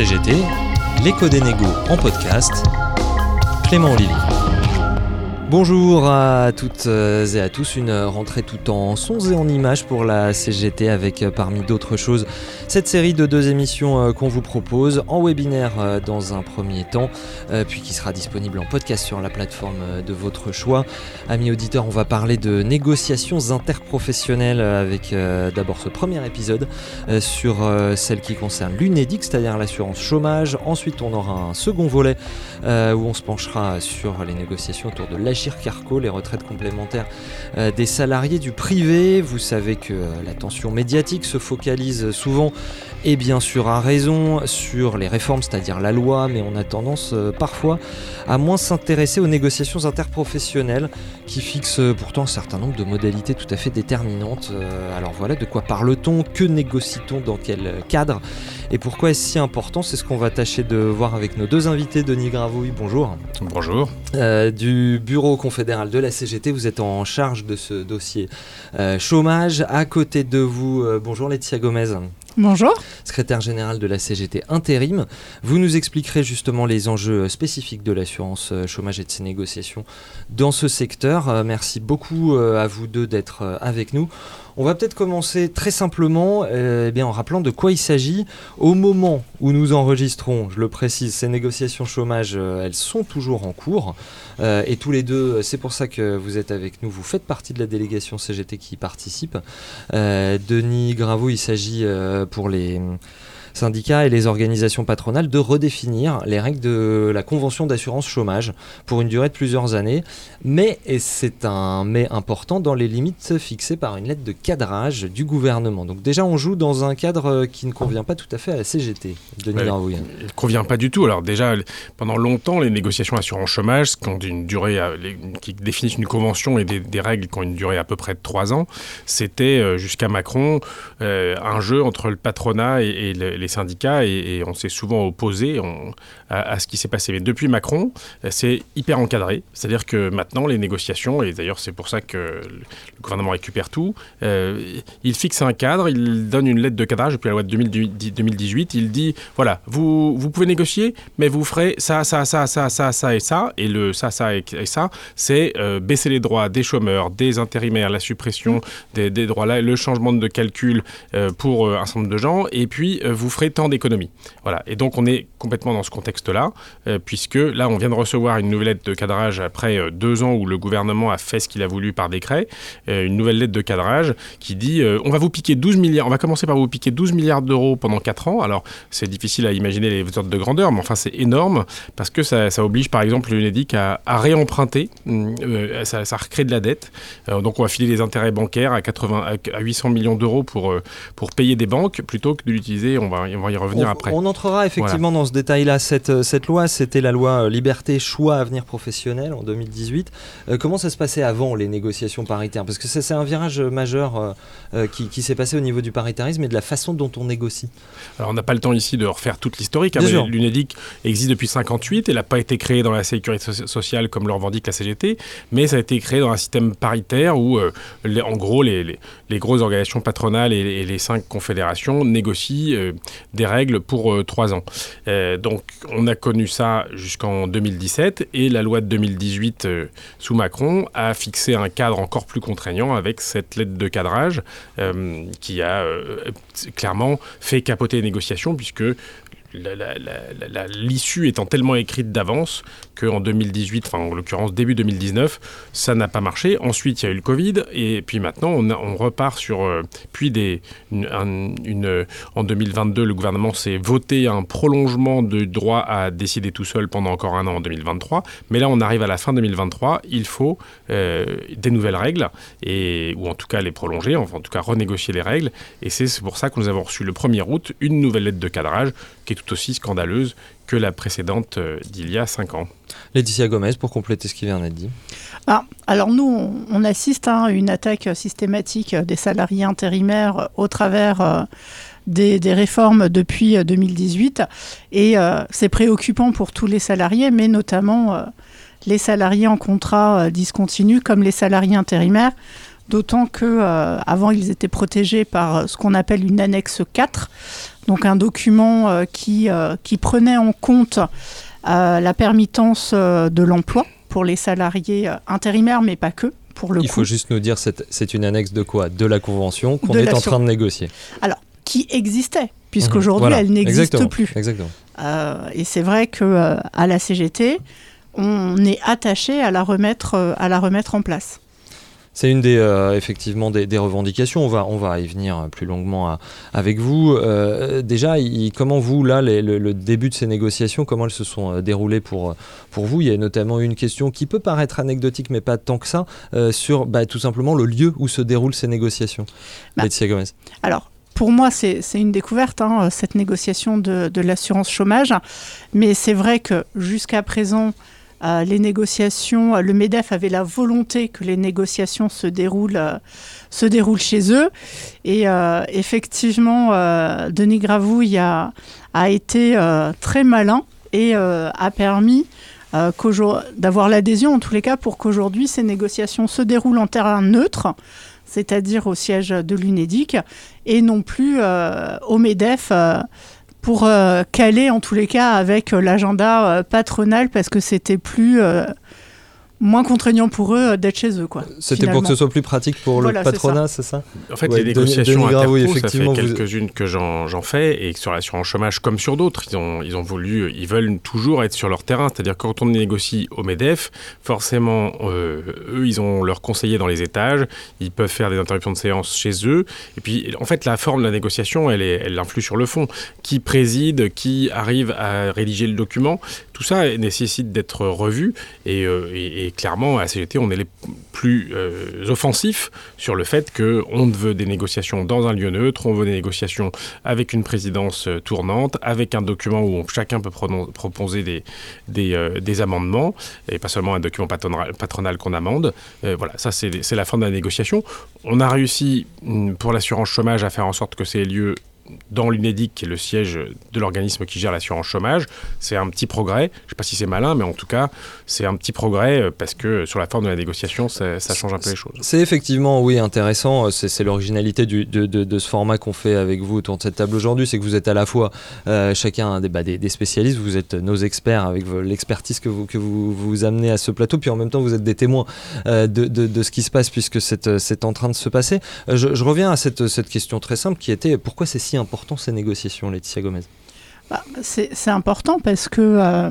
CGT, l'écho des négos en podcast, Clément Olivier. Bonjour à toutes euh, et à tous, une rentrée tout en sons et en images pour la CGT avec euh, parmi d'autres choses cette série de deux émissions euh, qu'on vous propose en webinaire dans un premier temps, puis qui sera disponible en podcast sur la plateforme de votre choix. Amis auditeurs, on va parler de négociations interprofessionnelles avec d'abord ce premier épisode sur celle qui concerne l'UNEDIC, c'est-à-dire l'assurance chômage. Ensuite, on aura un second volet où on se penchera sur les négociations autour de l'âge Carco, les retraites complémentaires euh, des salariés du privé. Vous savez que euh, l'attention médiatique se focalise souvent et bien sûr à raison sur les réformes, c'est-à-dire la loi, mais on a tendance euh, parfois à moins s'intéresser aux négociations interprofessionnelles qui fixent pourtant un certain nombre de modalités tout à fait déterminantes. alors voilà, de quoi parle-t-on? Que négocie-t-on? Dans quel cadre? Et pourquoi est-ce si important? C'est ce qu'on va tâcher de voir avec nos deux invités. Denis Gravouille, bonjour. Bonjour. du bureau confédéral de la CGT. Vous êtes en charge de ce dossier euh, chômage. À côté de vous, euh, bonjour Laetitia Gomez. Bonjour. Secrétaire général de la CGT intérim. Vous nous expliquerez justement les enjeux spécifiques de l'assurance euh, chômage et de ses négociations dans ce secteur. Merci beaucoup à vous deux d'être avec nous. On va peut-être commencer très simplement eh bien, en rappelant de quoi il s'agit. Au moment où nous enregistrons, je le précise, ces négociations chômage, elles sont toujours en cours. Euh, et tous les deux, c'est pour ça que vous êtes avec nous. Vous faites partie de la délégation CGT qui y participe. Euh, Denis Gravaux, il s'agit euh, pour les syndicats et les organisations patronales de redéfinir les règles de la convention d'assurance chômage pour une durée de plusieurs années, mais, et c'est un mais important, dans les limites fixées par une lettre de cadrage du gouvernement. Donc déjà, on joue dans un cadre qui ne convient pas tout à fait à la CGT. Denis Il ne convient pas du tout. Alors déjà, pendant longtemps, les négociations assurance chômage, qui, ont une durée, qui définissent une convention et des, règles qui ont une durée à peu près de trois ans, c'était euh, jusqu'à Macron euh, un jeu entre le patronat et, et les syndicats et, on s'est souvent opposé à, ce qui s'est passé. Mais depuis Macron, c'est hyper encadré. C'est-à-dire que maintenant, les négociations, et d'ailleurs c'est pour ça que le gouvernement récupère tout, euh, il fixe un cadre, il donne une lettre de cadrage depuis la loi de 2018, il dit, voilà, vous, vous pouvez négocier, mais vous ferez ça, ça, ça, ça, ça, ça et ça. Et le ça, ça et, ça, c'est euh, baisser les droits des chômeurs, des intérimaires, la suppression des, droits, là, le changement de calcul euh, pour un certain nombre de gens, et puis vous ferez tant d'économies. Voilà. Et donc on est complètement dans ce contexte-là, euh, puisque là on vient de recevoir une nouvelle lettre de cadrage après euh, deux ans où le gouvernement a fait ce qu'il a voulu par décret, euh, une nouvelle lettre de cadrage qui dit on va vous piquer 12 milliards, on va commencer par vous piquer 12 milliards d'euros pendant quatre ans. Alors c'est difficile à imaginer les ordres de grandeur, mais enfin c'est énorme parce que ça, oblige par exemple l'UNEDIC à, à réemprunter, ça, ça, recrée de la dette. donc on va filer des intérêts bancaires à, 80, à 800 millions d'euros pour, pour payer des banques plutôt que de l'utiliser, on va, on va y revenir après. On entrera effectivement dans ce détail-là. Cette, euh, cette loi, c'était la loi euh, Liberté, Choix, Avenir Professionnel en 2018. Euh, comment ça se passait avant les négociations paritaires? Parce que c'est un virage majeur qui, s'est passé au niveau du paritarisme et de la façon dont on négocie. Alors on n'a pas le temps ici de refaire toute l'historique. Hein, L'UNEDIC existe depuis 58. Elle n'a pas été créée dans la sécurité sociale comme le revendique la CGT, mais ça a été créé dans un système paritaire où, en gros, les, les, grosses organisations patronales et, les cinq confédérations négocient des règles pour trois ans. Euh, donc on a connu ça jusqu'en 2017 et la loi de 2018 euh, sous Macron a fixé un cadre encore plus contraignant avec cette lettre de cadrage qui a clairement fait capoter les négociations puisque l'issue étant tellement écrite d'avance qu'en 2018, enfin en l'occurrence début 2019, ça n'a pas marché. Ensuite, il y a eu le Covid et puis maintenant on, repart sur euh, puis une, en 2022, le gouvernement s'est voté un prolongement de droit à décider tout seul pendant encore un an en 2023. Mais là, on arrive à la fin 2023, il faut euh, des nouvelles règles ou en tout cas les prolonger, enfin en tout cas renégocier les règles. Et c'est pour ça que nous avons reçu le 1er août une nouvelle lettre de cadrage qui est tout aussi scandaleuse que la précédente euh, d'il y a cinq ans. Laetitia Gomez, pour compléter ce qui vient d'être dit. Ah, alors nous, on, assiste à une attaque systématique des salariés intérimaires au travers euh, des, réformes depuis 2018. Euh, Et c'est préoccupant pour tous les salariés, mais notamment les salariés en contrat discontinu comme les salariés intérimaires d'autant que avant ils étaient protégés par ce qu'on appelle une annexe 4, donc un document qui, qui prenait en compte la permittance de l'emploi pour les salariés intérimaires, mais pas que. Pour le Il faut juste nous dire, c'est une annexe de quoi? De la convention qu'on est en train de négocier. Alors, qui existait, puisqu'aujourd'hui, elle n'existe plus. Exactement. et c'est vrai qu'à à la CGT, on est attaché à la remettre, euh, à la remettre en place. C'est une des euh, effectivement des, revendications. On va on va y venir plus longuement avec vous. Euh, déjà, comment vous là le, début de ces négociations, comment elles se sont déroulées pour pour vous? Il y a notamment une question qui peut paraître anecdotique, mais pas tant que ça, sur bah, tout simplement le lieu où se déroulent ces négociations. Bah, Gomez. Alors pour moi, c'est une découverte, hein, cette négociation de, de l'assurance chômage. Mais c'est vrai que jusqu'à présent, euh, les négociations, euh, le MEDEF avait la volonté que les négociations se déroulent, euh, se déroulent chez eux. Et effectivement, Denis Gravouille a, a été très malin et a permis d'avoir l'adhésion, en tous les cas, pour qu'aujourd'hui ces négociations se déroulent en terrain neutre, c'est-à-dire au siège de l'UNEDIC, et non plus au MEDEF pour euh, caler en tous les cas avec euh, l'agenda euh, patronal parce que c'était plus moins contraignant pour eux d'être chez eux. quoi. C'était pour que ce soit plus pratique pour le patronat, c'est ça? En fait, les négociations Denis, ça fait quelques-unes que j'en fais, et sur l'assurance chômage comme sur d'autres, ils ont, ils ont voulu, ils veulent toujours être sur leur terrain. C'est-à-dire quand on négocie au MEDEF, forcément, eux, ils ont leurs conseillers dans les étages, ils peuvent faire des interruptions de séance chez eux, et puis en fait, la forme de la négociation, elle, est, elle influe sur le fond. Qui préside, qui arrive à rédiger le document, tout ça nécessite d'être revu, et, et clairement, à CGT, on est les plus euh, offensifs sur le fait qu'on veut des négociations dans un lieu neutre, on veut des négociations avec une présidence euh, tournante, avec un document où chacun peut proposer des, euh, amendements, et pas seulement un document patronal, qu'on amende. voilà, ça c'est la fin de la négociation. On a réussi, mm, pour l'assurance chômage, à faire en sorte que ces lieux dans l'UNEDIC, qui est le siège de l'organisme qui gère l'assurance chômage. C'est un petit progrès. Je ne sais pas si c'est malin, mais en tout cas, c'est un petit progrès euh, parce que sur la forme de la négociation, ça, change un peu les choses. C'est effectivement, oui, intéressant. Euh, c'est l'originalité de, ce format qu'on fait avec vous autour de cette table aujourd'hui. C'est que vous êtes à la fois euh, chacun bah, des, spécialistes, vous êtes nos experts avec l'expertise que vous, que vous, vous amenez à ce plateau, puis en même temps, vous êtes des témoins de, ce qui se passe puisque c'est en train de se passer. Je, je reviens à cette, cette question très simple qui était pourquoi c'est si important ces négociations, Laetitia Gomez bah, C'est important parce que euh,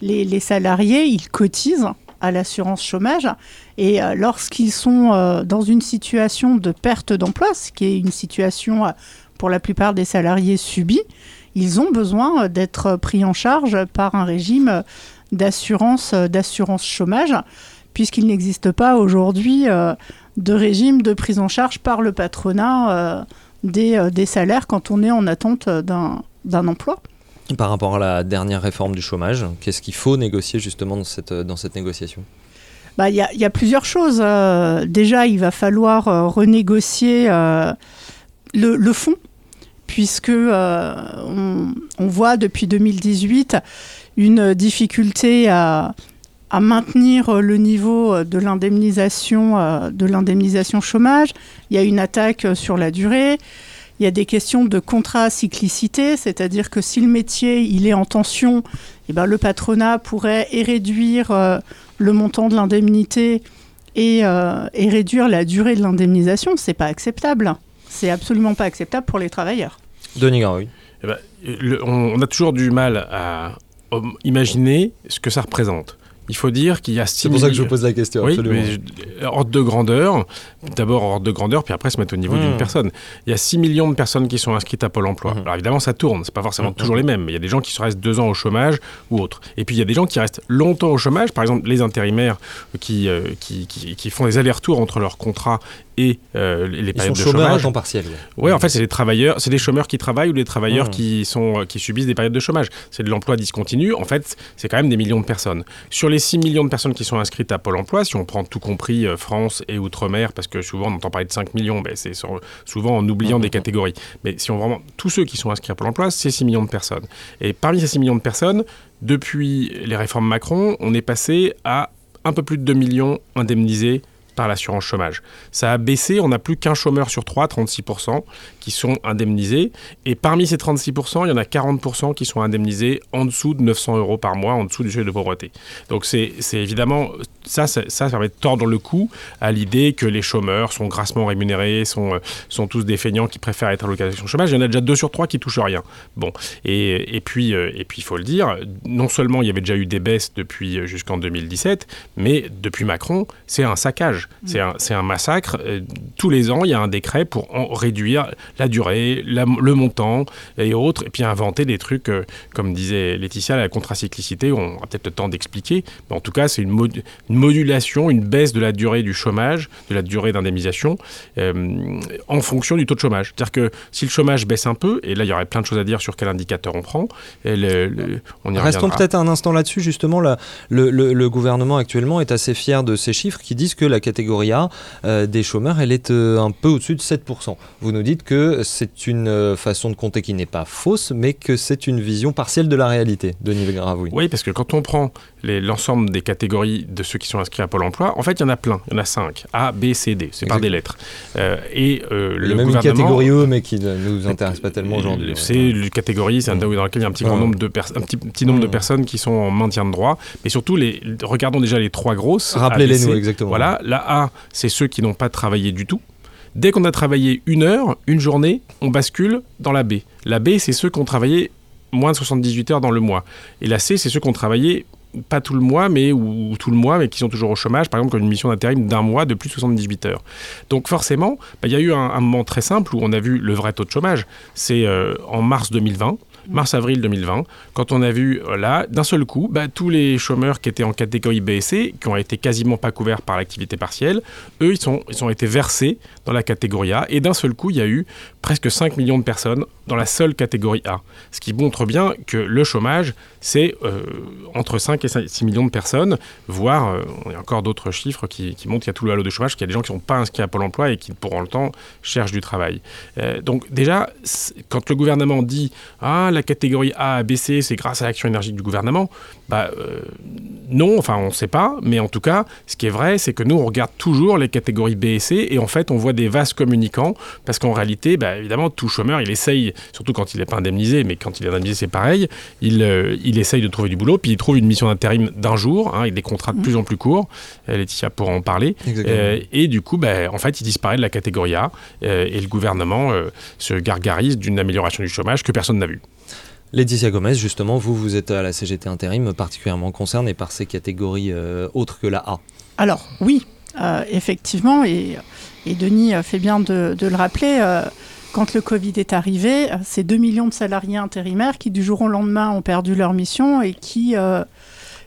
les, salariés, ils cotisent à l'assurance chômage et euh, lorsqu'ils sont euh, dans une situation de perte d'emploi, ce qui est une situation pour la plupart des salariés subie, ils ont besoin d'être pris en charge par un régime d'assurance d'assurance chômage puisqu'il n'existe pas aujourd'hui de régime de prise en charge par le patronat euh, des, salaires quand on est en attente d'un emploi. Par rapport à la dernière réforme du chômage, qu'est-ce qu'il faut négocier justement dans cette, dans cette négociation? Bah, il y, y, a plusieurs choses. Euh, déjà, il va falloir euh, renégocier le, le, fond, puisque on, on, voit depuis 2018 une difficulté à, à maintenir euh, le niveau euh, de l'indemnisation euh, de l'indemnisation chômage. Il y a une attaque sur la durée. Il y a des questions de contrat cyclicité, c'est-à-dire que si le métier il est en tension, eh ben, le patronat pourrait et réduire le montant de l'indemnité et, et, réduire la durée de l'indemnisation. C'est pas acceptable. C'est absolument pas acceptable pour les travailleurs. Denis Garouille. Eh ben, on, a toujours du mal à imaginer ce que ça représente. Il faut dire qu'il y a C'est pour ça que je vous pose la question. Oui, mais ordre de grandeur, d'abord ordre de grandeur, puis après se mettre au niveau d'une mmh. personne. Il y a 6 millions de personnes qui sont inscrites à Pôle emploi. Mmh. Alors évidemment, ça tourne, c'est pas forcément mmh. toujours les mêmes. Mais il y a des gens qui restent deux ans au chômage ou autre. Et puis il y a des gens qui restent longtemps au chômage, par exemple les intérimaires qui, euh, qui, qui, font des allers-retours entre leur contrat et euh, les périodes de chômage. à temps partiel. Oui, en fait, c'est des travailleurs, c'est des chômeurs qui travaillent ou des travailleurs qui sont qui subissent des périodes de chômage. C'est de l'emploi discontinu. En fait, c'est quand même des millions de personnes. Sur les 6 millions de personnes qui sont inscrites à Pôle emploi, si on prend tout compris euh, France et Outre-mer, parce que souvent on entend parler de 5 millions, mais c'est souvent en oubliant des catégories. Mais si on vraiment. Tous ceux qui sont inscrits à Pôle emploi, c'est 6 millions de personnes. Et parmi ces 6 millions de personnes, depuis les réformes Macron, on est passé à un peu plus de 2 millions indemnisés par l'assurance chômage. Ça a baissé, on n'a plus qu'un chômeur sur trois, 36%, qui sont indemnisés. Et parmi ces 36%, il y en a 40% qui sont indemnisés en dessous de 900 euros par mois, en dessous du seuil de pauvreté. Donc c'est évidemment, ça, ça, permet de tordre le cou à l'idée que les chômeurs sont grassement rémunérés, sont, euh, tous des feignants qui préfèrent être à l'occasion chômage. Il y en a déjà deux sur trois qui touchent rien. Bon, et, et puis euh, et puis il faut le dire, non seulement il y avait déjà eu des baisses depuis euh, jusqu'en 2017, mais depuis Macron, c'est un saccage, c'est un, un, massacre. Tous les ans, il y a un décret pour en réduire la durée, le montant et autres, et puis inventer des trucs, comme disait Laetitia, la contracyclicité, on aura peut-être le temps d'expliquer, mais en tout cas, c'est une, une modulation, une baisse de la durée du chômage, de la durée d'indemnisation, euh, en fonction du taux de chômage. C'est-à-dire que si le chômage baisse un peu, et là il y aurait plein de choses à dire sur quel indicateur on prend, on y Restons peut-être un instant là-dessus, justement, là, le, gouvernement actuellement est assez fier de ces chiffres qui disent que la catégorie A euh, des chômeurs, elle est euh, un peu au-dessus de 7%. Vous nous dites que c'est une façon de compter qui n'est pas fausse, mais que c'est une vision partielle de la réalité, Denis Gravouille. Oui, parce que quand on prend l'ensemble des catégories de ceux qui sont inscrits à Pôle emploi, en fait, il y en a plein. Il y en a cinq. A, B, C, D. C'est par des lettres. Euh, et euh, le même gouvernement... une catégorie E, mais qui ne nous intéresse pas tellement aujourd'hui. C'est une catégorie c'est dans laquelle il y a un petit, grand nombre de un petit, petit nombre de personnes qui sont en maintien de droit. Mais surtout, les, regardons déjà les trois grosses. Rappelez-les nous, exactement. Voilà. La A, c'est ceux qui n'ont pas travaillé du tout. Dès qu'on a travaillé une heure, une journée, on bascule dans la B. La B, c'est ceux qui ont travaillé moins de 78 heures dans le mois. Et la C, c'est ceux qui ont travaillé pas tout le mois, mais ou, tout le mois, mais qui sont toujours au chômage, par exemple, comme une mission d'intérim d'un mois de plus de 78 heures. Donc forcément, bah, il y a eu un, moment très simple où on a vu le vrai taux de chômage. C'est euh, en mars 2020 mars-avril 2020, quand on a vu euh, là, d'un seul coup, bah, tous les chômeurs qui étaient en catégorie B et C, qui ont été quasiment pas couverts par l'activité partielle, eux, ils, sont, ils ont été versés dans la catégorie A. Et d'un seul coup, il y a eu presque 5 millions de personnes dans la seule catégorie A. Ce qui montre bien que le chômage, c'est euh, entre 5 et 6 millions de personnes, voire, euh, a encore d'autres chiffres qui, montrent qu'il y a tout le halo de chômage, qu'il y a des gens qui ne sont pas inscrits à Pôle emploi et qui, pour le temps, cherchent du travail. donc déjà, quand le gouvernement dit « Ah, la catégorie A à B, C, c'est grâce à l'action énergique du gouvernement bah, euh, Non, enfin on ne sait pas, mais en tout cas, ce qui est vrai, c'est que nous, on regarde toujours les catégories B et C, et en fait, on voit des vases communicants, parce qu'en réalité, bah, évidemment, tout chômeur, il essaye, surtout quand il n'est pas indemnisé, mais quand il est indemnisé, c'est pareil, il, euh, il essaye de trouver du boulot, puis il trouve une mission d'intérim d'un jour, hein, avec des contrats de mmh. plus en plus courts, euh, Laetitia pourra en parler, et du coup, bah, en fait, il disparaît de la catégorie A, et le gouvernement se gargarise d'une amélioration du chômage que personne n'a vu. Laetitia Gomez, justement, vous, vous êtes à la CGT Intérim particulièrement concernée par ces catégories euh, autres que la A. Alors, oui, euh, effectivement, et, Denis fait bien de, le rappeler. Euh, quand le Covid est arrivé, c'est 2 millions de salariés intérimaires qui, du jour au lendemain, ont perdu leur mission et qui,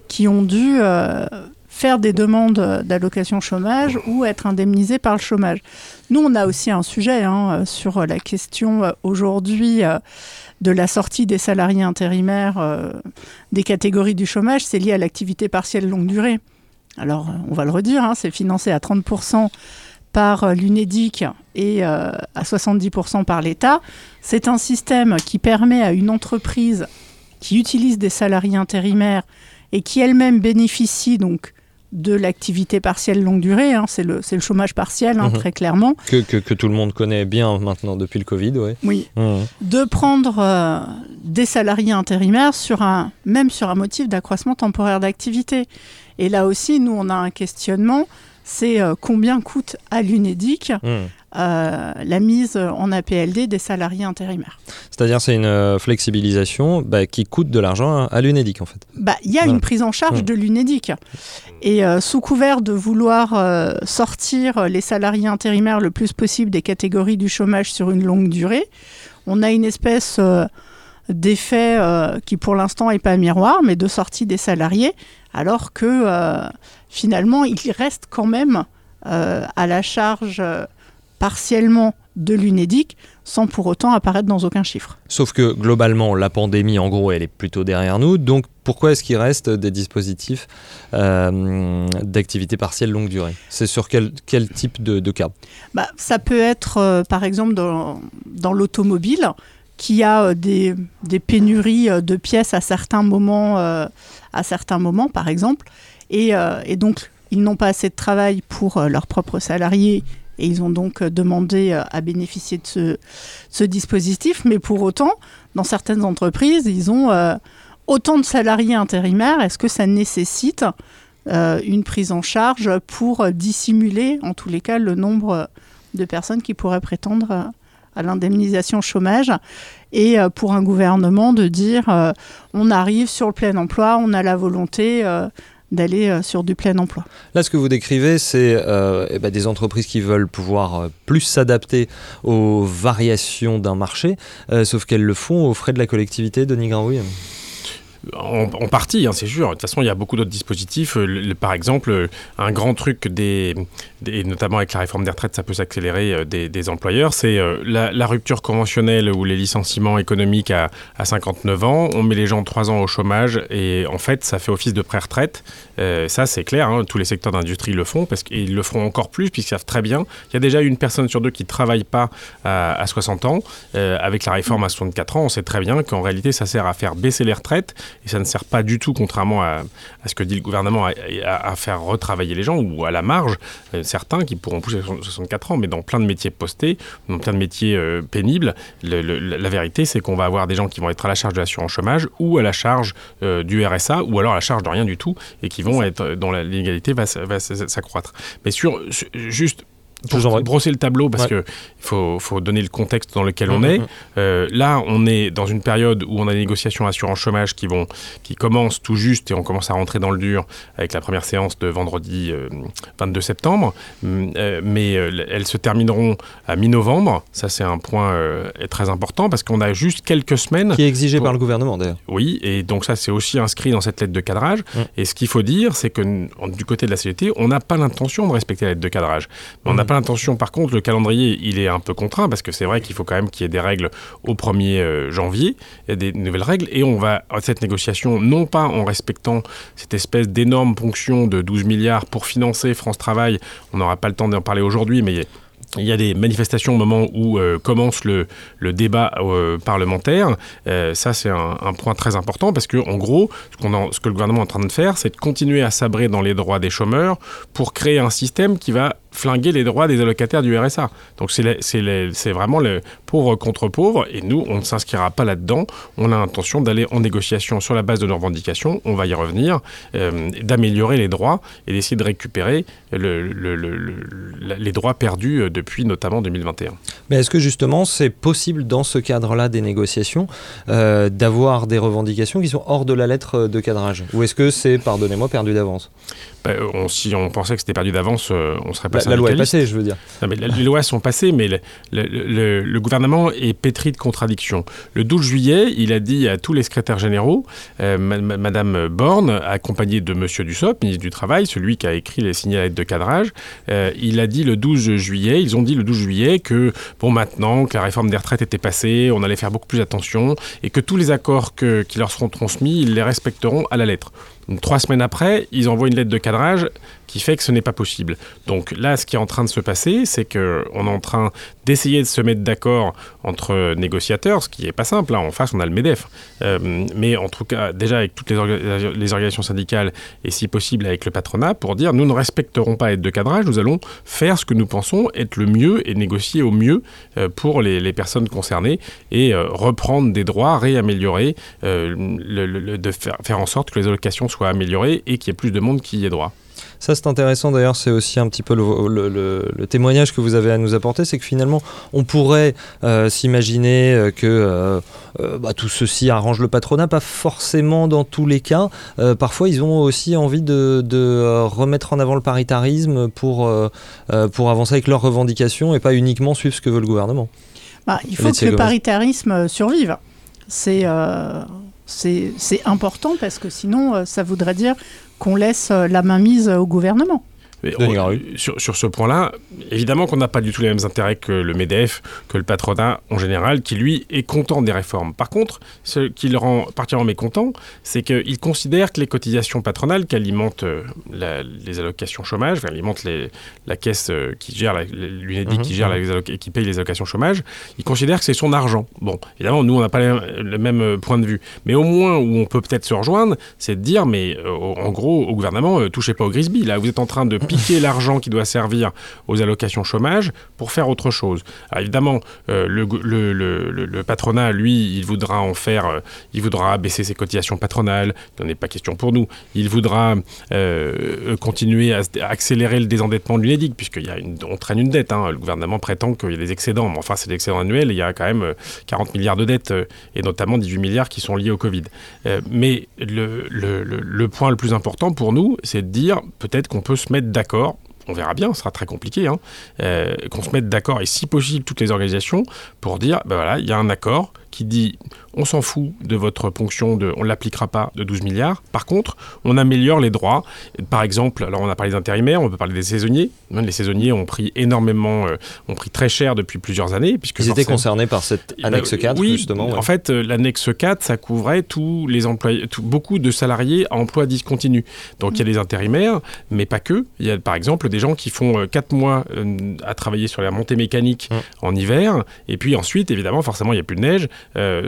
qui ont dû faire des demandes d'allocation chômage ou être indemnisés par le chômage. Nous, on a aussi un sujet hein, sur la question aujourd'hui de la sortie des salariés intérimaires euh, des catégories du chômage, c'est lié à l'activité partielle longue durée. Alors, on va le redire, hein, c'est financé à 30% par euh, l'UNEDIC et euh, à 70% par l'État. C'est un système qui permet à une entreprise qui utilise des salariés intérimaires et qui elle-même bénéficie donc de l'activité partielle longue durée, hein, c'est le, le, chômage partiel, hein, mhm. très clairement. Que, que, tout le monde connaît bien maintenant depuis le Covid, ouais. Oui. Mhm. De prendre euh, des salariés intérimaires, sur un, même sur un motif d'accroissement temporaire d'activité. Et là aussi, nous, on a un questionnement, c'est euh, combien coûte à l'UNEDIC mhm. Euh, la mise en APLD des salariés intérimaires. C'est-à-dire c'est une euh, flexibilisation bah, qui coûte de l'argent à l'UNEDIC en fait. Bah, il y a une prise en charge de l'UNEDIC. Et euh, sous couvert de vouloir sortir les salariés intérimaires le plus possible des catégories du chômage sur une longue durée, on a une espèce d'effet qui pour l'instant n'est pas miroir, mais de sortie des salariés, alors que finalement il reste quand même à la charge partiellement de l'UNEDIC sans pour autant apparaître dans aucun chiffre. Sauf que globalement, la pandémie, en gros, elle est plutôt derrière nous. Donc pourquoi est-ce qu'il reste des dispositifs euh, d'activité partielle longue durée? C'est sur quel, quel, type de, cas? Bah, Ça peut être, euh, par exemple, dans, dans l'automobile, qui a euh, des, pénuries de pièces à certains moments, à certains moments par exemple. Et, donc ils n'ont pas assez de travail pour leurs propres salariés et ils ont donc demandé à bénéficier de ce, dispositif. Mais pour autant, dans certaines entreprises, ils ont autant de salariés intérimaires. Est-ce que ça nécessite une prise en charge pour dissimuler, en tous les cas, le nombre de personnes qui pourraient prétendre à l'indemnisation chômage et euh, pour un gouvernement de dire euh, on arrive sur le plein emploi, on a la volonté euh, d'aller sur du plein emploi. Là, ce que vous décrivez, c'est eh ben, des entreprises qui veulent pouvoir plus s'adapter aux variations d'un marché, sauf qu'elles le font aux frais de la collectivité, Denis Granouille en, partie, hein, c'est sûr. De toute façon, il y a beaucoup d'autres dispositifs. Euh, par exemple, euh, un grand truc, des, notamment avec la réforme des retraites, ça peut s'accélérer euh, des, employeurs, c'est la, rupture conventionnelle ou les licenciements économiques à, 59 ans. On met les gens 3 ans au chômage et en fait, ça fait office de pré-retraite. ça, c'est clair. Hein, tous les secteurs d'industrie le font parce qu'ils le feront encore plus puisqu'ils savent très bien. Il y a déjà une personne sur deux qui ne travaille pas à, 60 ans. avec la réforme à 64 ans, on sait très bien qu'en réalité, ça sert à faire baisser les retraites et ça ne sert pas du tout, contrairement à, ce que dit le gouvernement, à, faire retravailler les gens ou à la marge. Euh, certains qui pourront pousser 64 ans, mais dans plein de métiers postés, dans plein de métiers euh, pénibles, la vérité, c'est qu'on va avoir des gens qui vont être à la charge de l'assurance chômage ou à la charge euh, du RSA ou alors à la charge de rien du tout et qui vont être, dont l'inégalité va, va s'accroître. Mais sur, juste pour brosser le tableau, parce qu'il faut, faut, donner le contexte dans lequel on mmh, est. Mmh. Euh, là, on est dans une période où on a des négociations assurance chômage qui, vont, qui commencent tout juste et on commence à rentrer dans le dur avec la première séance de vendredi 22 euh, septembre. Mmh, euh, mais elles se termineront à mi-novembre. Ça, c'est un point très important parce qu'on a juste quelques semaines. Qui est exigé par le gouvernement, d'ailleurs. Oui, et donc ça, c'est aussi inscrit dans cette lettre de cadrage. Et ce qu'il faut dire, c'est que du côté de la CGT, on n'a pas l'intention de respecter la lettre de cadrage. On n'a pas l'intention. Par contre, le calendrier, il est un peu contraint parce que c'est vrai qu'il faut quand même qu'il y ait des règles au 1er euh, janvier. Il y a des nouvelles règles et on va cette négociation non pas en respectant cette espèce d'énorme ponction de 12 milliards pour financer France Travail. On n'aura pas le temps d'en parler aujourd'hui, mais il y a des manifestations au moment où euh, commence le, le débat euh, parlementaire. Ça, c'est un, point très important parce que, en gros, ce, qu'on ce que le gouvernement est en train de faire, c'est de continuer à sabrer dans les droits des chômeurs pour créer un système qui va flinguer les droits des allocataires du RSA. Donc c'est vraiment le pauvre contre pauvre et nous, on ne s'inscrira pas là-dedans. On a l'intention d'aller en négociation sur la base de nos revendications, on va y revenir, d'améliorer les droits et d'essayer de récupérer le, le, les droits perdus depuis notamment 2021. Mais est-ce que justement c'est possible dans ce cadre-là des négociations euh, d'avoir des revendications qui sont hors de la lettre de cadrage? Ou est-ce que c'est, pardonnez-moi, perdu d'avance? Bah, on, si on pensait que c'était perdu d'avance, euh, on serait pas bah, La loi est passée, je veux dire. mais les lois sont passées, mais le, gouvernement est pétri de contradictions. Le 12 juillet, il a dit à tous les secrétaires généraux, euh, Madame Borne, accompagnée de Monsieur Dussopt, ministre du Travail, celui qui a écrit les signalettes de cadrage, il a dit le 12 juillet, ils ont dit le 12 juillet que, bon, maintenant que la réforme des retraites était passée, on allait faire beaucoup plus attention et que tous les accords qui leur seront transmis, ils les respecteront à la lettre. Trois semaines après, ils envoient une lettre de cadrage qui fait que ce n'est pas possible. Donc là, ce qui est en train de se passer, c'est qu'on est en train d'essayer de se mettre d'accord entre négociateurs, ce qui n'est pas simple. Là, en face, on a le MEDEF. Euh, mais en tout cas, déjà avec toutes les, organisations syndicales et si possible avec le patronat, pour dire nous ne respecterons pas l'aide de cadrage, nous allons faire ce que nous pensons être le mieux et négocier au mieux euh, pour les, personnes concernées et euh, reprendre des droits, réaméliorer, de faire, faire en sorte que les allocations soient améliorées et qu'il y ait plus de monde qui y ait droit. Ça, c'est intéressant d'ailleurs, c'est aussi un petit peu le, témoignage que vous avez à nous apporter, c'est que finalement, on pourrait euh, s'imaginer euh, que euh, bah, tout ceci arrange le patronat, pas forcément dans tous les cas. parfois, ils ont aussi envie de, remettre en avant le paritarisme pour, pour avancer avec leurs revendications et pas uniquement suivre ce que veut le gouvernement. Bah, il faut que le paritarisme survive. C'est c'est important parce que sinon, ça voudrait dire qu'on laisse euh, la main mise au gouvernement. Sur, sur, ce point-là, évidemment qu'on n'a pas du tout les mêmes intérêts que le MEDEF, que le patronat en général, qui lui est content des réformes. Par contre, ce qui le rend particulièrement mécontent, c'est qu'il considère que les cotisations patronales qui alimentent euh, les allocations chômage, enfin, alimentent les, la caisse euh, qui gère, l'UNEDIC qui mhm, gère les qui paye les allocations chômage, il considère que c'est son argent. Bon, évidemment, nous, on n'a pas le, même euh, point de vue. Mais au moins, où on peut peut-être se rejoindre, c'est de dire, mais en gros, au gouvernement, touchez pas au Grisby. Là, vous êtes en train de piquer l'argent qui doit servir aux allocations chômage pour faire autre chose. Évidemment, le, le, patronat, lui, il voudra en faire, il voudra baisser ses cotisations patronales, il n'en est pas question pour nous. Il voudra euh, continuer à, accélérer le désendettement de l'UNEDIC, puisqu'on traîne une dette. Hein. Le gouvernement prétend qu'il y a des excédents, mais enfin, c'est des excédents annuels, il y a quand même 40 euh, milliards de dettes, euh, et notamment 18 milliards qui sont liés au Covid. mais le point le plus important pour nous, c'est de dire peut-être qu'on peut se mettre d'accord on verra bien, ce sera très compliqué, hein, qu'on se mette d'accord, et si possible toutes les organisations, pour dire, ben voilà, il y a un accord qui dit on s'en fout de votre ponction, de, on ne l'appliquera pas de 12 milliards. Par contre, on améliore les droits. Par exemple, alors on a parlé des intérimaires, on peut parler des saisonniers. Les saisonniers ont pris énormément, euh, ont pris très cher depuis plusieurs années. Puisque Ils étaient concernés par cette ben, annexe 4, oui, justement. En fait, euh, l'annexe 4, ça couvrait tous les employés, beaucoup de salariés à emploi discontinu. Donc il y a des intérimaires, mais pas que. Il y a par exemple des gens qui font 4 euh, mois à travailler sur la montée mécanique mmh. en hiver, et puis ensuite, évidemment, forcément, il n'y a plus de neige,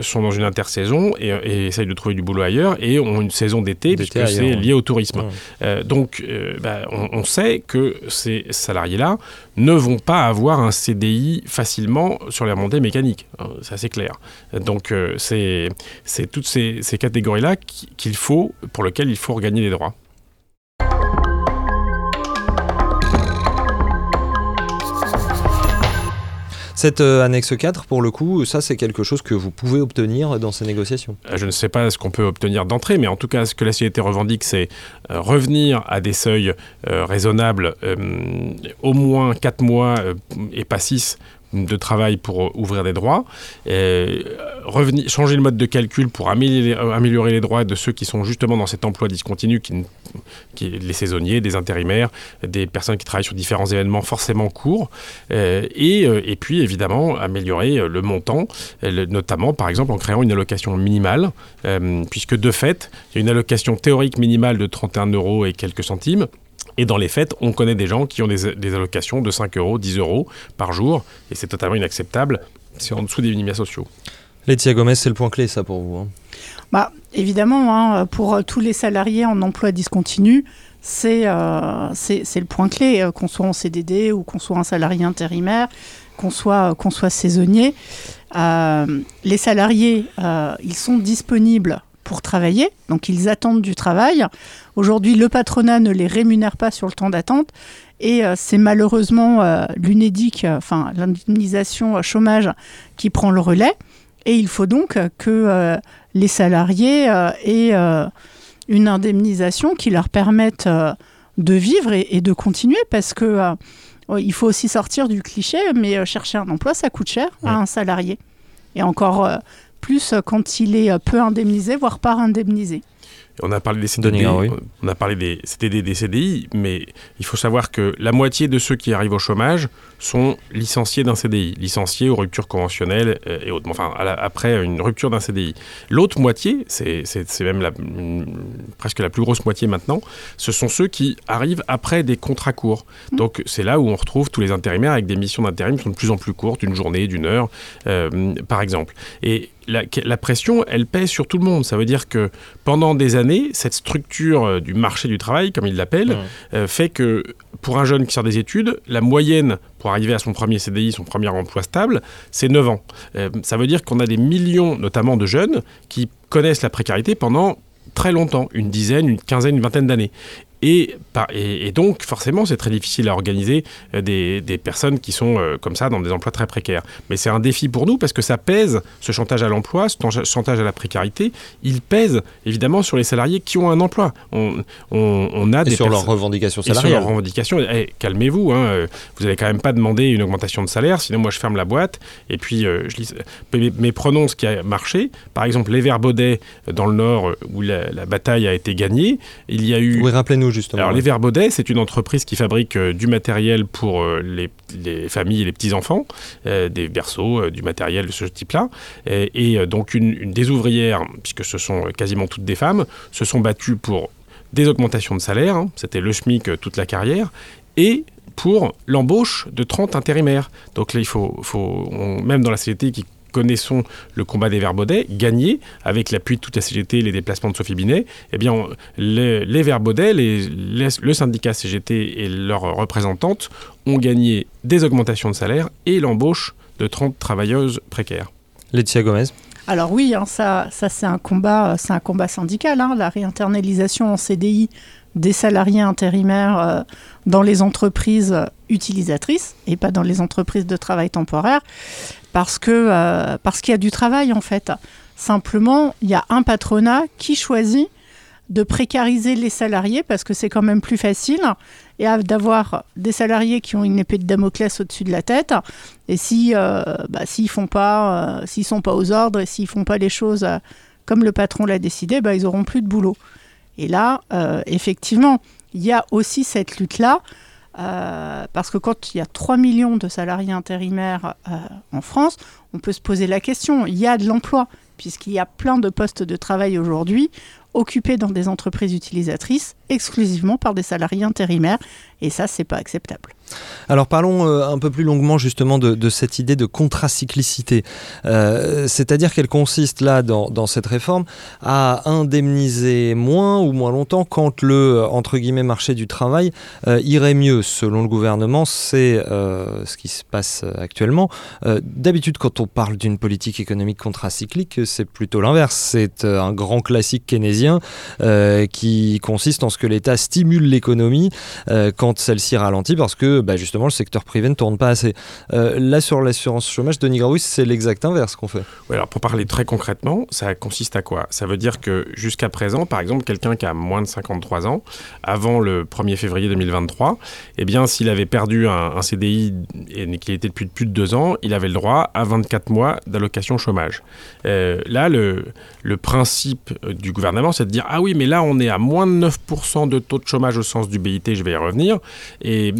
sont dans une intersaison et, et, essayent de trouver du boulot ailleurs et ont une saison d'été puisque c'est lié au tourisme. Euh, donc, euh, bah, on, sait que ces salariés-là ne vont pas avoir un CDI facilement sur les montées mécaniques. Hein, ça, c'est clair. Donc, euh, c'est toutes ces, ces catégories-là qu'il faut, pour lesquelles il faut regagner les droits. Cette euh, annexe 4, pour le coup, ça c'est quelque chose que vous pouvez obtenir dans ces négociations. Euh, Je ne sais pas ce qu'on peut obtenir d'entrée, mais en tout cas, ce que la CGT revendique, c'est euh, revenir à des seuils raisonnables, au moins 4 mois et pas 6 de travail pour ouvrir des droits, revenir, changer le mode de calcul pour améliorer, les droits de ceux qui sont justement dans cet emploi discontinu, qui, qui les saisonniers, des intérimaires, des personnes qui travaillent sur différents événements forcément courts, et, et, puis évidemment améliorer le montant, notamment par exemple en créant une allocation minimale, puisque de fait, il y a une allocation théorique minimale de 31 euros et quelques centimes, et dans les faits, on connaît des gens qui ont des, allocations de 5 euros, 10 euros par jour, et c'est totalement inacceptable. C'est en dessous des minima sociaux. Laetitia Gomez, c'est le point clé, ça, pour vous hein. bah, Évidemment, hein, pour tous les salariés en emploi discontinu, c'est euh, le point clé, euh, qu'on soit en CDD ou qu'on soit un salarié intérimaire, qu'on soit, qu'on soit saisonnier. Euh, les salariés, ils sont disponibles pour travailler, donc ils attendent du travail. Aujourd'hui, le patronat ne les rémunère pas sur le temps d'attente et euh, c'est malheureusement euh, l'UNEDIC, euh, enfin l'indemnisation chômage, qui prend le relais. Et il faut donc que les salariés aient une indemnisation qui leur permette de vivre et, de continuer parce que il faut aussi sortir du cliché, mais chercher un emploi, ça coûte cher à un salarié. Et encore plus quand il est peu indemnisé, voire pas indemnisé. On a parlé des CDD, on a parlé des CDD, des CDI, mais il faut savoir que la moitié de ceux qui arrivent au chômage sont licenciés d'un CDI, licenciés aux ruptures conventionnelles euh, et autres, enfin après une rupture d'un CDI. L'autre moitié, c'est même la, presque la plus grosse moitié maintenant, ce sont ceux qui arrivent après des contrats courts. Mmh. Donc c'est là où on retrouve tous les intérimaires avec des missions d'intérim qui sont de plus en plus courtes, d'une journée, d'une heure, euh, par exemple. Et la, pression, elle pèse sur tout le monde. Ça veut dire que pendant des années, cette structure euh, du marché du travail, comme il l'appelle, euh, fait que pour un jeune qui sort des études, la moyenne pour arriver à son premier CDI, son premier emploi stable, c'est 9 ans. Euh, ça veut dire qu'on a des millions, notamment de jeunes, qui connaissent la précarité pendant très longtemps, une dizaine, une quinzaine, une vingtaine d'années. Et, et, donc, forcément, c'est très difficile à organiser euh, des, des personnes qui sont euh, comme ça dans des emplois très précaires. Mais c'est un défi pour nous parce que ça pèse, ce chantage à l'emploi, ce chantage à la précarité, il pèse évidemment sur les salariés qui ont un emploi. On, on, on a et des sur leurs revendications salariales. sur leurs revendications. Eh, calmez-vous, hein, euh, vous n'avez quand même pas demandé une augmentation de salaire, sinon moi je ferme la boîte. Et puis, je lis, mais, prenons ce qui a marché. Par exemple, les Verbaudet dans le Nord où la, bataille a été gagnée, il y a eu. Oui, rappelez-nous justement. Alors les Verbaudet, c'est une entreprise qui fabrique du matériel pour les, familles et les petits-enfants, des berceaux, du matériel de ce type-là. Et, donc une, des ouvrières, puisque ce sont quasiment toutes des femmes, se sont battues pour des augmentations de salaire, hein. c'était le SMIC toute la carrière, et pour l'embauche de 30 intérimaires. Donc là, il faut, faut même dans la CGT qui connaissons le combat des Verbaudets, gagner avec l'appui de toute la CGT les déplacements de Sophie Binet, eh bien, les, les Verbaudets, le syndicat CGT et leurs représentantes ont gagné des augmentations de salaire et l'embauche de 30 travailleuses précaires. Laetitia Gomez alors oui, hein, ça, ça c'est un combat, c'est un combat syndical, hein, la réinternalisation en CDI des salariés intérimaires euh, dans les entreprises utilisatrices et pas dans les entreprises de travail temporaire parce que euh, parce qu'il y a du travail en fait. Simplement, il y a un patronat qui choisit de précariser les salariés parce que c'est quand même plus facile et d'avoir des salariés qui ont une épée de Damoclès au-dessus de la tête. Et si euh, bah, s'ils font pas s'ils sont pas aux ordres et s'ils font pas les choses comme le patron l'a décidé, bah, ils auront plus de boulot. Et là, euh, effectivement, il y a aussi cette lutte-là, euh, parce que quand il y a 3 millions de salariés intérimaires euh, en France, on peut se poser la question, il y a de l'emploi, puisqu'il y a plein de postes de travail aujourd'hui occupés dans des entreprises utilisatrices exclusivement par des salariés intérimaires, et ça, c'est pas acceptable. Alors parlons euh, un peu plus longuement justement de, cette idée de contracyclicité. Euh, c'est-à-dire qu'elle consiste là dans, cette réforme à indemniser moins ou moins longtemps quand le entre guillemets marché du travail euh, irait mieux. Selon le gouvernement, c'est ce qui se passe actuellement. D'habitude, quand on parle d'une politique économique contracyclique, c'est plutôt l'inverse. C'est un grand classique keynésien qui consiste en ce que l'État stimule l'économie quand celle-ci ralentit parce que bah, justement, le secteur privé ne tourne pas assez. Euh, là, sur l'assurance chômage, Denis Graouis, c'est l'exact inverse qu'on fait. Alors pour parler très concrètement, ça consiste à quoi? Ça veut dire que jusqu'à présent, par exemple, quelqu'un qui a moins de 53 ans, avant le 1er février 2023, eh bien, s'il avait perdu un, CDI et qu'il était depuis plus de deux ans, il avait le droit à 24 mois d'allocation chômage. Euh, là, le, principe euh, du gouvernement, c'est de dire Ah oui, mais là, on est à moins de 9% de taux de chômage au sens du BIT, je vais y revenir. Et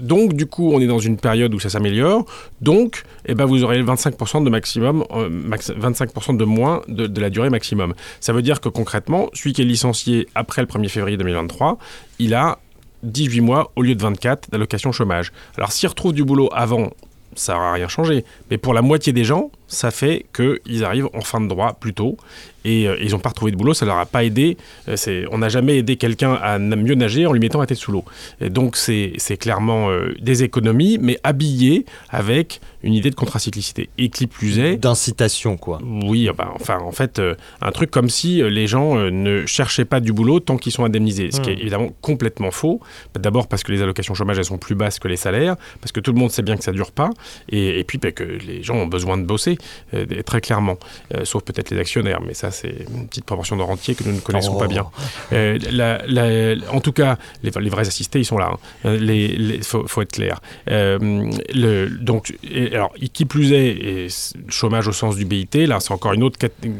donc, du coup, on est dans une période où ça s'améliore. Donc, eh ben, vous aurez 25% de maximum, 25% euh, de moins de, la durée maximum. Ça veut dire que concrètement, celui qui est licencié après le 1er février 2023, il a 18 mois au lieu de 24 d'allocation chômage. Alors, s'il retrouve du boulot avant, ça n'aura rien changé. Mais pour la moitié des gens, ça fait qu'ils arrivent en fin de droit plus tôt et euh, ils n'ont pas retrouvé de boulot, ça leur a pas aidé. Euh, on n'a jamais aidé quelqu'un à mieux nager en lui mettant la tête sous l'eau. Donc c'est clairement euh, des économies, mais habillées avec une idée de contracyclicité. Et qui plus est... D'incitation, quoi. Oui, bah, enfin, en fait, un truc comme si les gens ne cherchaient pas du boulot tant qu'ils sont indemnisés, ce qui est hmm. évidemment complètement faux. D'abord parce que les allocations chômage, elles sont plus basses que les salaires, parce que tout le monde sait bien que ça dure pas, et, puis bah, que les gens ont besoin de bosser, très clairement. sauf peut-être les actionnaires, mais ça, c'est une petite proportion de rentiers que nous ne connaissons pas bien. Oh. Euh, en tout cas, les, vrais assistés, ils sont là. Il hein. euh, faut, être clair. Euh, le, donc, alors, qui plus est, et chômage au sens du BIT, là, c'est encore une autre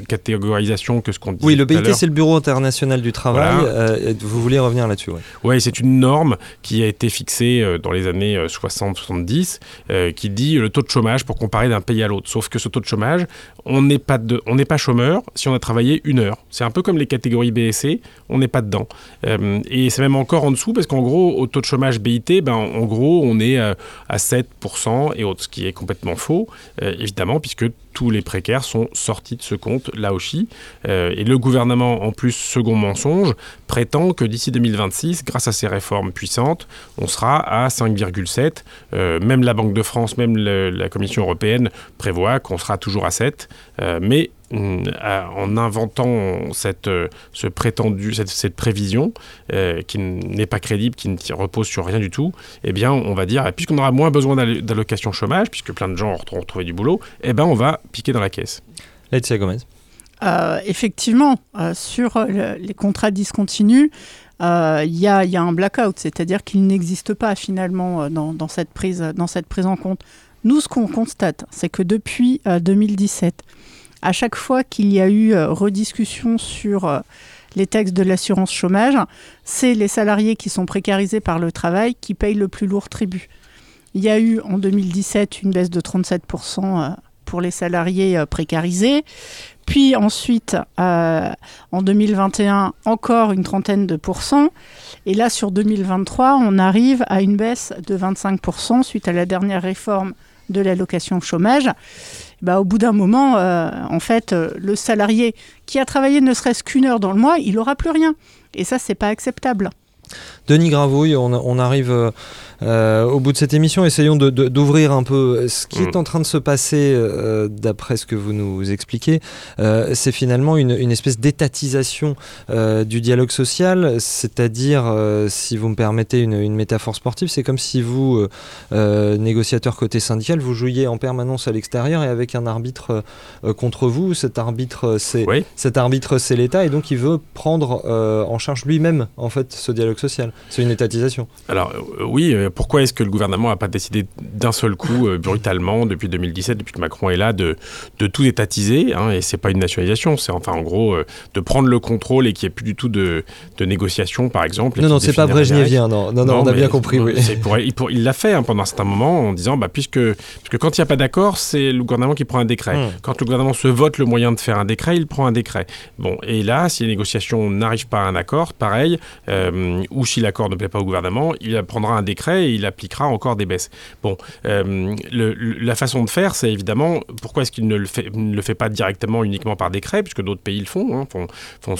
catégorisation que ce qu'on dit. Oui, le BIT, c'est le Bureau international du travail. vous voulez revenir là-dessus Oui, ouais, c'est une norme qui a été fixée dans les années 60-70 qui dit le taux de chômage pour comparer d'un pays à l'autre. Sauf que ce taux de chômage, on n'est pas, pas chômeur si on a travailler une heure. C'est un peu comme les catégories BSC, on n'est pas dedans. Euh, et c'est même encore en dessous parce qu'en gros, au taux de chômage BIT, ben, en gros, on est euh, à 7% et autres, ce qui est complètement faux, euh, évidemment, puisque tous les précaires sont sortis de ce compte, là aussi. et le gouvernement, en plus, second mensonge, prétend que d'ici 2026, grâce à ces réformes puissantes, on sera à 5,7. même la Banque de France, même la Commission européenne prévoit qu'on sera toujours à 7. mais mm, en inventant cette, ce prétendu, cette, prévision euh, qui n'est pas crédible, qui ne repose sur rien du tout, eh bien, on va dire, puisqu'on aura moins besoin d'allocation chômage, puisque plein de gens auront retrouvé du boulot, eh ben, on va piquer dans la caisse. Laetitia Gomez. Euh, effectivement, euh, sur les contrats discontinus, il y, y, a un blackout, c'est-à-dire qu'il n'existe pas finalement dans, dans, cette prise, dans cette prise en compte. Nous, ce qu'on constate, c'est que depuis 2017, à chaque fois qu'il y a eu rediscussion sur les textes de l'assurance chômage, c'est les salariés qui sont précarisés par le travail qui payent le plus lourd tribut. Il y a eu en 2017 une baisse de 37% euh, pour les salariés euh, précarisés. Puis ensuite, euh, en 2021, encore une trentaine de pourcents. Et là, sur 2023, on arrive à une baisse de 25% suite à la dernière réforme de l'allocation chômage. Bah, au bout d'un moment, en fait, le salarié qui a travaillé ne serait-ce qu'une heure dans le mois, il n'aura plus rien. Et ça, c'est pas acceptable. Denis Gravouille, on, arrive euh, au bout de cette émission, essayons d'ouvrir un peu ce qui est mm. en train de se passer, euh, d'après ce que vous nous expliquez. Euh, c'est finalement une, espèce d'étatisation du dialogue social, c'est-à-dire, si vous me permettez une, métaphore sportive, c'est comme si vous, négociateur côté syndical, vous jouiez en permanence à l'extérieur et avec un arbitre contre vous. Cet arbitre, c'est cet arbitre, c'est l'État, et donc il veut prendre en charge lui-même en fait ce dialogue social. C'est une étatisation. Alors oui pourquoi est-ce que le gouvernement n'a pas décidé d'un seul coup, euh, brutalement, depuis 2017, depuis que Macron est là, de, de tout étatiser hein, Et c'est pas une nationalisation, c'est enfin en gros euh, de prendre le contrôle et qu'il n'y ait plus du tout de, de négociation, par exemple. Non, non, c'est pas Brejnevien, non, non, non, on a bien compris. Oui. Pour, il l'a fait hein, pendant un certain moment en disant, bah, puisque, puisque quand il n'y a pas d'accord, c'est le gouvernement qui prend un décret. Hmm. Quand le gouvernement se vote le moyen de faire un décret, il prend un décret. Bon, et là, si les négociations n'arrivent pas à un accord, pareil, euh, ou si l'accord ne plaît pas au gouvernement, il prendra un décret et il appliquera encore des baisses. Bon, euh, la façon de faire, c'est évidemment pourquoi est-ce qu'il ne, le fait, pas directement uniquement par décret, puisque d'autres pays le font, hein, font,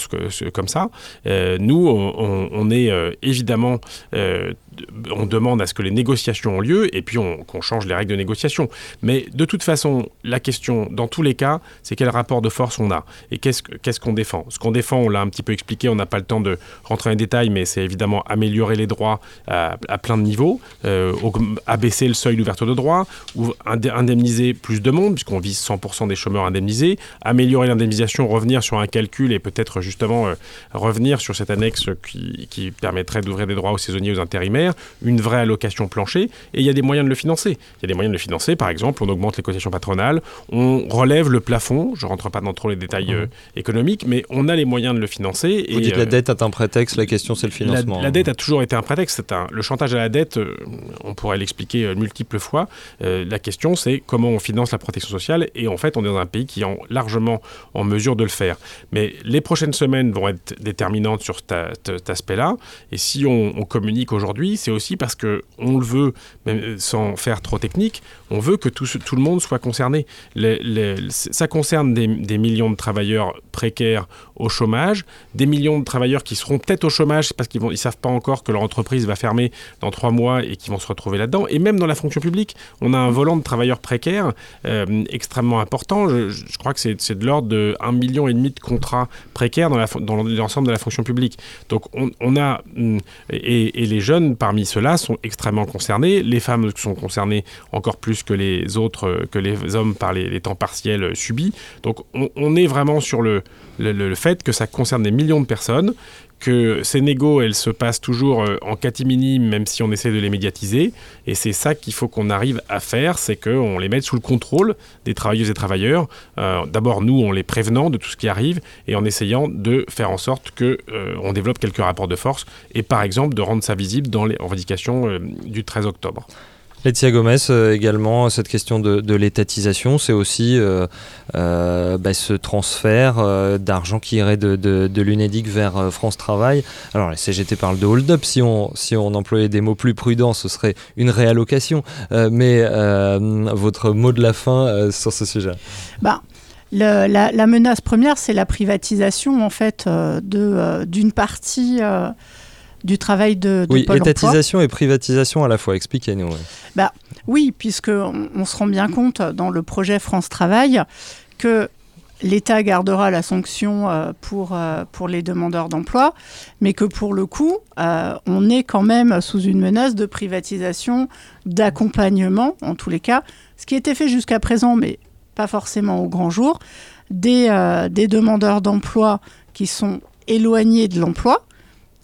comme ça. Euh, nous, on, est euh, évidemment on demande à ce que les négociations ont lieu et puis qu'on change les règles de négociation. Mais de toute façon, la question, dans tous les cas, c'est quel rapport de force on a et qu'est-ce qu'on défend. Ce qu'on défend, on l'a un petit peu expliqué, on n'a pas le temps de rentrer dans les détails, mais c'est évidemment améliorer les droits à, plein de niveaux, euh, abaisser le seuil d'ouverture de droits, indemniser plus de monde, puisqu'on vise 100% des chômeurs indemnisés, améliorer l'indemnisation, revenir sur un calcul et peut-être justement euh, revenir sur cette annexe qui, qui permettrait d'ouvrir des droits aux saisonniers, aux intérimaires une vraie allocation plancher, et il y a des moyens de le financer. Il y a des moyens de le financer, par exemple, on augmente les cotisations patronales, on relève le plafond, je ne rentre pas dans trop les détails euh, économiques, mais on a les moyens de le financer. Vous dites que la euh, dette est un prétexte, la question c'est le financement. La, dette a toujours été un prétexte, un, le chantage à la dette, euh, on pourrait l'expliquer multiples fois, la question c'est comment on finance la protection sociale, et en fait on est dans un pays qui est largement en mesure de le faire. Mais les prochaines semaines vont être déterminantes sur cet aspect-là, et si on communique aujourd'hui, c'est aussi parce que on le veut, même sans faire trop technique, on veut que tout, le monde soit concerné. ça concerne des, millions de travailleurs précaires au chômage, des millions de travailleurs qui seront peut-être au chômage parce qu'ils ne savent pas encore que leur entreprise va fermer dans trois mois et qui vont se retrouver là-dedans. Et même dans la fonction publique, on a un volant de travailleurs précaires euh, extrêmement important. Je, crois que c'est de l'ordre de 1,5 million et demi de contrats précaires dans l'ensemble de la fonction publique. Donc on, a hum, et, et les jeunes parmi ceux-là sont extrêmement concernés. Les femmes sont concernées encore plus que les autres, euh, que les hommes par les, temps partiels euh, subis. Donc on, est vraiment sur le, le, fait que ça concerne des millions de personnes que ces négos, elles se passent toujours euh, en catimini, même si on essaie de les médiatiser. Et c'est ça qu'il faut qu'on arrive à faire, c'est qu'on les mette sous le contrôle des travailleuses et travailleurs. D'abord, nous, en les prévenant de tout ce qui arrive et en essayant de faire en sorte qu'on on développe quelques rapports de force et par exemple de rendre ça visible dans les revendications du 13 octobre. Laetitia Gomez, euh, également, cette question de, l'étatisation, c'est aussi euh, euh, bah, ce transfert d'argent qui irait de, l'UNEDIC vers France Travail. Alors, la CGT parle de hold-up. Si on, si on employait des mots plus prudents, ce serait une réallocation. mais votre mot de la fin sur ce sujet bah. la, la, menace première, c'est la privatisation en fait d'une partie du travail de, de oui, étatisation et privatisation à la fois. Expliquez-nous. Bah, oui, puisqu'on on se rend bien compte dans le projet France Travail que l'État gardera la sanction euh, pour, euh, pour les demandeurs d'emploi, mais que pour le coup, euh, on est quand même sous une menace de privatisation, d'accompagnement, en tous les cas, ce qui était fait jusqu'à présent, mais pas forcément au grand jour, des, des demandeurs d'emploi qui sont éloignés de l'emploi,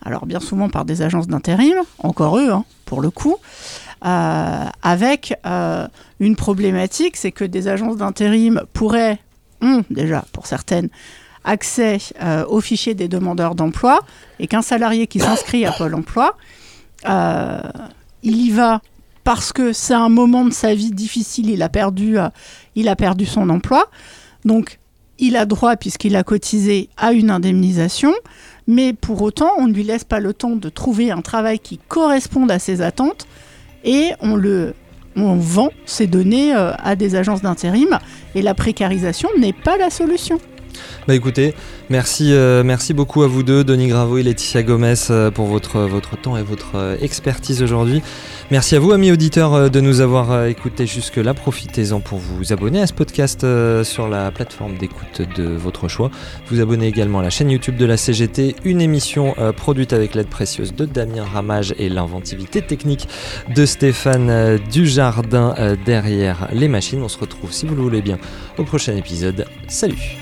alors bien souvent par des agences d'intérim, encore eux, hein, pour le coup, euh, avec euh, une problématique, c'est que des agences d'intérim pourraient, ont déjà pour certaines, accès euh, au fichier des demandeurs d'emploi et qu'un salarié qui s'inscrit à Pôle emploi, il y va parce que c'est un moment de sa vie difficile, il a perdu, il a perdu son emploi. Donc, il a droit, puisqu'il a cotisé, à une indemnisation, mais pour autant, on ne lui laisse pas le temps de trouver un travail qui corresponde à ses attentes et on vend ces données à des agences d'intérim et la précarisation n'est pas la solution. Bah écoutez, merci, euh, merci beaucoup à vous deux, Denis Gravo et Laetitia Gomez, euh, pour votre, votre temps et votre euh, expertise aujourd'hui. Merci à vous, amis auditeurs, de nous avoir écoutés jusque-là. Profitez-en pour vous abonner à ce podcast sur la plateforme d'écoute de votre choix. Vous abonnez également à la chaîne YouTube de la CGT, une émission produite avec l'aide précieuse de Damien Ramage et l'inventivité technique de Stéphane Dujardin derrière les machines. On se retrouve, si vous le voulez bien, au prochain épisode. Salut